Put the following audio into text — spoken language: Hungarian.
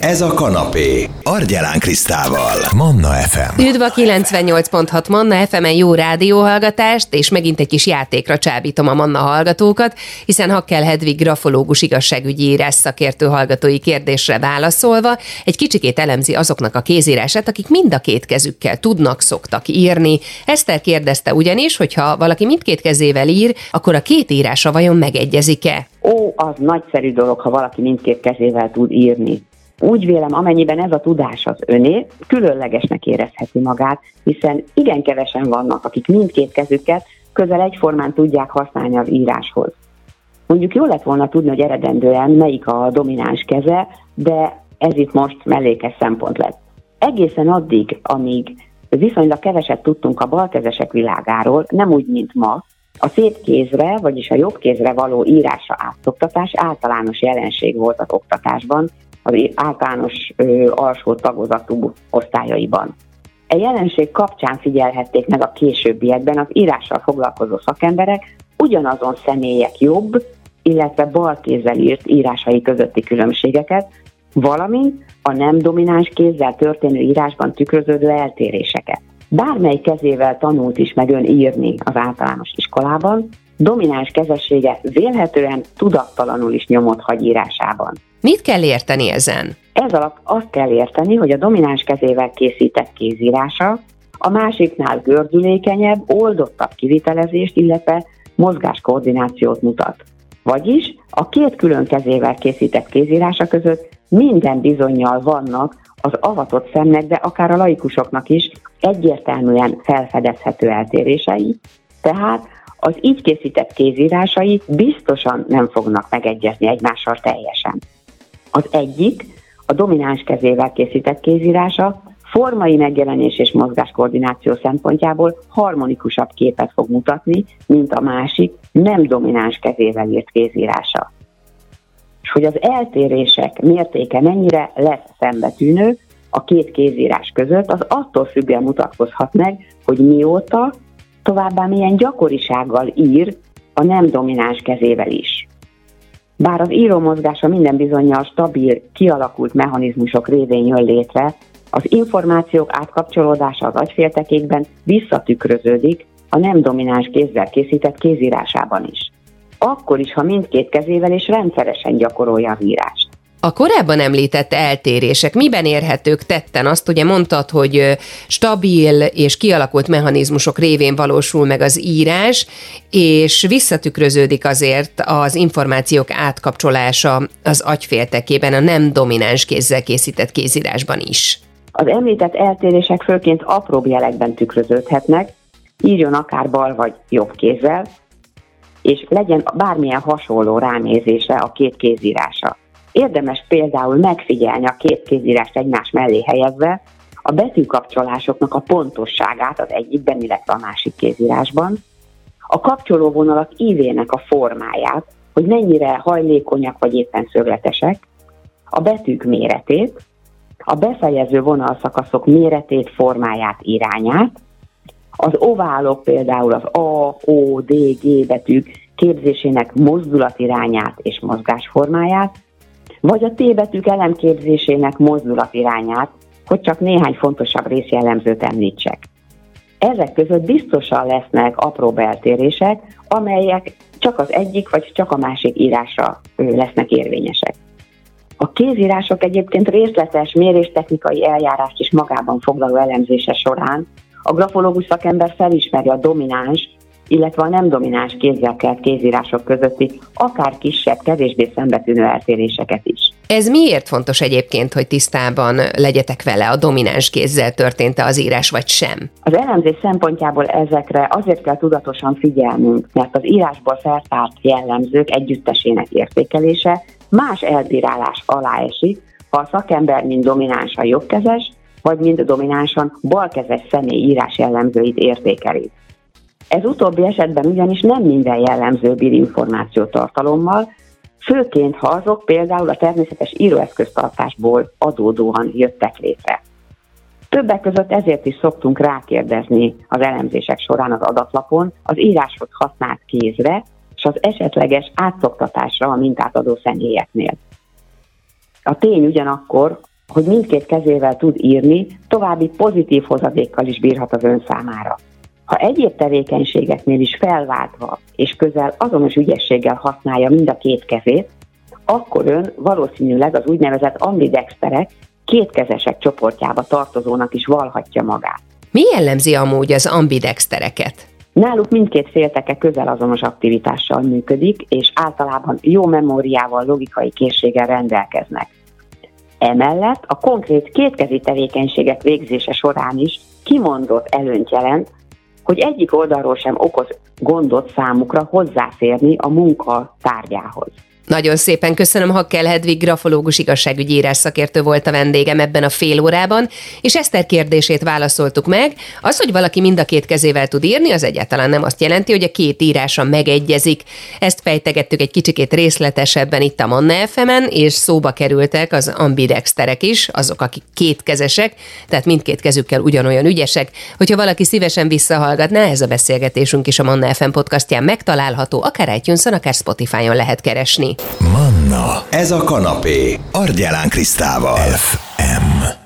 Ez a kanapé. Argyelán Krisztával. Manna FM. Üdv a 98.6 Manna fm jó rádióhallgatást, és megint egy kis játékra csábítom a Manna hallgatókat, hiszen Hakkel Hedvig grafológus igazságügyi írás szakértő hallgatói kérdésre válaszolva egy kicsikét elemzi azoknak a kézírását, akik mind a két kezükkel tudnak, szoktak írni. Eszter kérdezte ugyanis, hogy ha valaki mindkét kezével ír, akkor a két írása vajon megegyezik-e? Ó, az nagyszerű dolog, ha valaki mindkét kezével tud írni. Úgy vélem, amennyiben ez a tudás az öné, különlegesnek érezheti magát, hiszen igen kevesen vannak, akik mindkét kezüket közel egyformán tudják használni az íráshoz. Mondjuk jó lett volna tudni, hogy eredendően melyik a domináns keze, de ez itt most mellékes szempont lett. Egészen addig, amíg viszonylag keveset tudtunk a balkezesek világáról, nem úgy, mint ma, a szép kézre, vagyis a jobb kézre való írásra átoktatás általános jelenség volt az oktatásban, az általános ö, alsó tagozatú osztályaiban. E jelenség kapcsán figyelhették meg a későbbiekben az írással foglalkozó szakemberek ugyanazon személyek jobb, illetve bal kézzel írt írásai közötti különbségeket, valamint a nem domináns kézzel történő írásban tükröződő eltéréseket. Bármely kezével tanult is meg ön írni az általános iskolában, domináns kezessége vélhetően tudattalanul is nyomot hagy írásában. Mit kell érteni ezen? Ez alatt azt kell érteni, hogy a domináns kezével készített kézírása a másiknál gördülékenyebb, oldottabb kivitelezést, illetve mozgáskoordinációt mutat. Vagyis a két külön kezével készített kézírása között minden bizonyal vannak az avatott szemnek, de akár a laikusoknak is egyértelműen felfedezhető eltérései, tehát az így készített kézírásai biztosan nem fognak megegyezni egymással teljesen. Az egyik, a domináns kezével készített kézírása formai megjelenés és mozgáskoordináció szempontjából harmonikusabb képet fog mutatni, mint a másik, nem domináns kezével írt kézírása. És hogy az eltérések mértéke mennyire lesz szembetűnő a két kézírás között, az attól függően mutatkozhat meg, hogy mióta, továbbá milyen gyakorisággal ír a nem domináns kezével is. Bár az írómozgása minden bizonyal stabil, kialakult mechanizmusok révén jön létre, az információk átkapcsolódása az agyféltekékben visszatükröződik a nem domináns kézzel készített kézírásában is. Akkor is, ha mindkét kezével és rendszeresen gyakorolja a írást. A korábban említett eltérések miben érhetők tetten? Azt ugye mondtad, hogy stabil és kialakult mechanizmusok révén valósul meg az írás, és visszatükröződik azért az információk átkapcsolása az agyféltekében a nem domináns kézzel készített kézírásban is. Az említett eltérések főként apróbb jelekben tükröződhetnek, írjon akár bal vagy jobb kézzel, és legyen bármilyen hasonló ránézése a két kézírása. Érdemes például megfigyelni a két kézírást egymás mellé helyezve, a betűkapcsolásoknak a pontosságát az egyikben, illetve a másik kézírásban, a kapcsolóvonalak ívének a formáját, hogy mennyire hajlékonyak vagy éppen szögletesek, a betűk méretét, a befejező vonalszakaszok méretét, formáját, irányát, az oválok például az A, O, D, G betűk képzésének mozdulatirányát és mozgásformáját, vagy a T betűk elemképzésének mozdulatirányát, hogy csak néhány fontosabb részjellemzőt említsek. Ezek között biztosan lesznek apró eltérések, amelyek csak az egyik vagy csak a másik írásra lesznek érvényesek. A kézírások egyébként részletes méréstechnikai eljárást is magában foglaló elemzése során a grafológus szakember felismeri a domináns illetve a nem domináns kézzel kelt kézírások közötti akár kisebb, kevésbé szembetűnő eltéréseket is. Ez miért fontos egyébként, hogy tisztában legyetek vele, a domináns kézzel történt-e az írás, vagy sem? Az elemzés szempontjából ezekre azért kell tudatosan figyelnünk, mert az írásból feltárt jellemzők együttesének értékelése más elbírálás alá esik, ha a szakember mind dominánsan jobbkezes, vagy mind dominánsan balkezes személy írás jellemzőit értékeli. Ez utóbbi esetben ugyanis nem minden jellemző bír információtartalommal, főként ha azok például a természetes íróeszköztartásból adódóan jöttek létre. Többek között ezért is szoktunk rákérdezni az elemzések során az adatlapon az íráshoz használt kézre és az esetleges átszoktatásra a mintát adó személyeknél. A tény ugyanakkor, hogy mindkét kezével tud írni, további pozitív hozadékkal is bírhat az ön számára. Ha egyéb tevékenységeknél is felváltva és közel azonos ügyességgel használja mind a két kezét, akkor ön valószínűleg az úgynevezett ambidexterek kétkezesek csoportjába tartozónak is valhatja magát. Mi jellemzi amúgy az ambidextereket? Náluk mindkét félteke közel azonos aktivitással működik, és általában jó memóriával, logikai készséggel rendelkeznek. Emellett a konkrét kétkezi tevékenységek végzése során is kimondott előnyt jelent, hogy egyik oldalról sem okoz gondot számukra hozzáférni a munka tárgyához. Nagyon szépen köszönöm, Hakkel Hedvig, grafológus igazságügyi írás szakértő volt a vendégem ebben a fél órában, és Eszter kérdését válaszoltuk meg. Az, hogy valaki mind a két kezével tud írni, az egyáltalán nem azt jelenti, hogy a két írása megegyezik. Ezt fejtegettük egy kicsikét részletesebben itt a Manna fm és szóba kerültek az ambidexterek is, azok, akik kétkezesek, tehát mindkét kezükkel ugyanolyan ügyesek. Hogyha valaki szívesen visszahallgatná, ez a beszélgetésünk is a Manna FM podcastján megtalálható, akár itunes akár Spotify-on lehet keresni. Manna, ez a kanapé, Argyelán Krisztával. FM.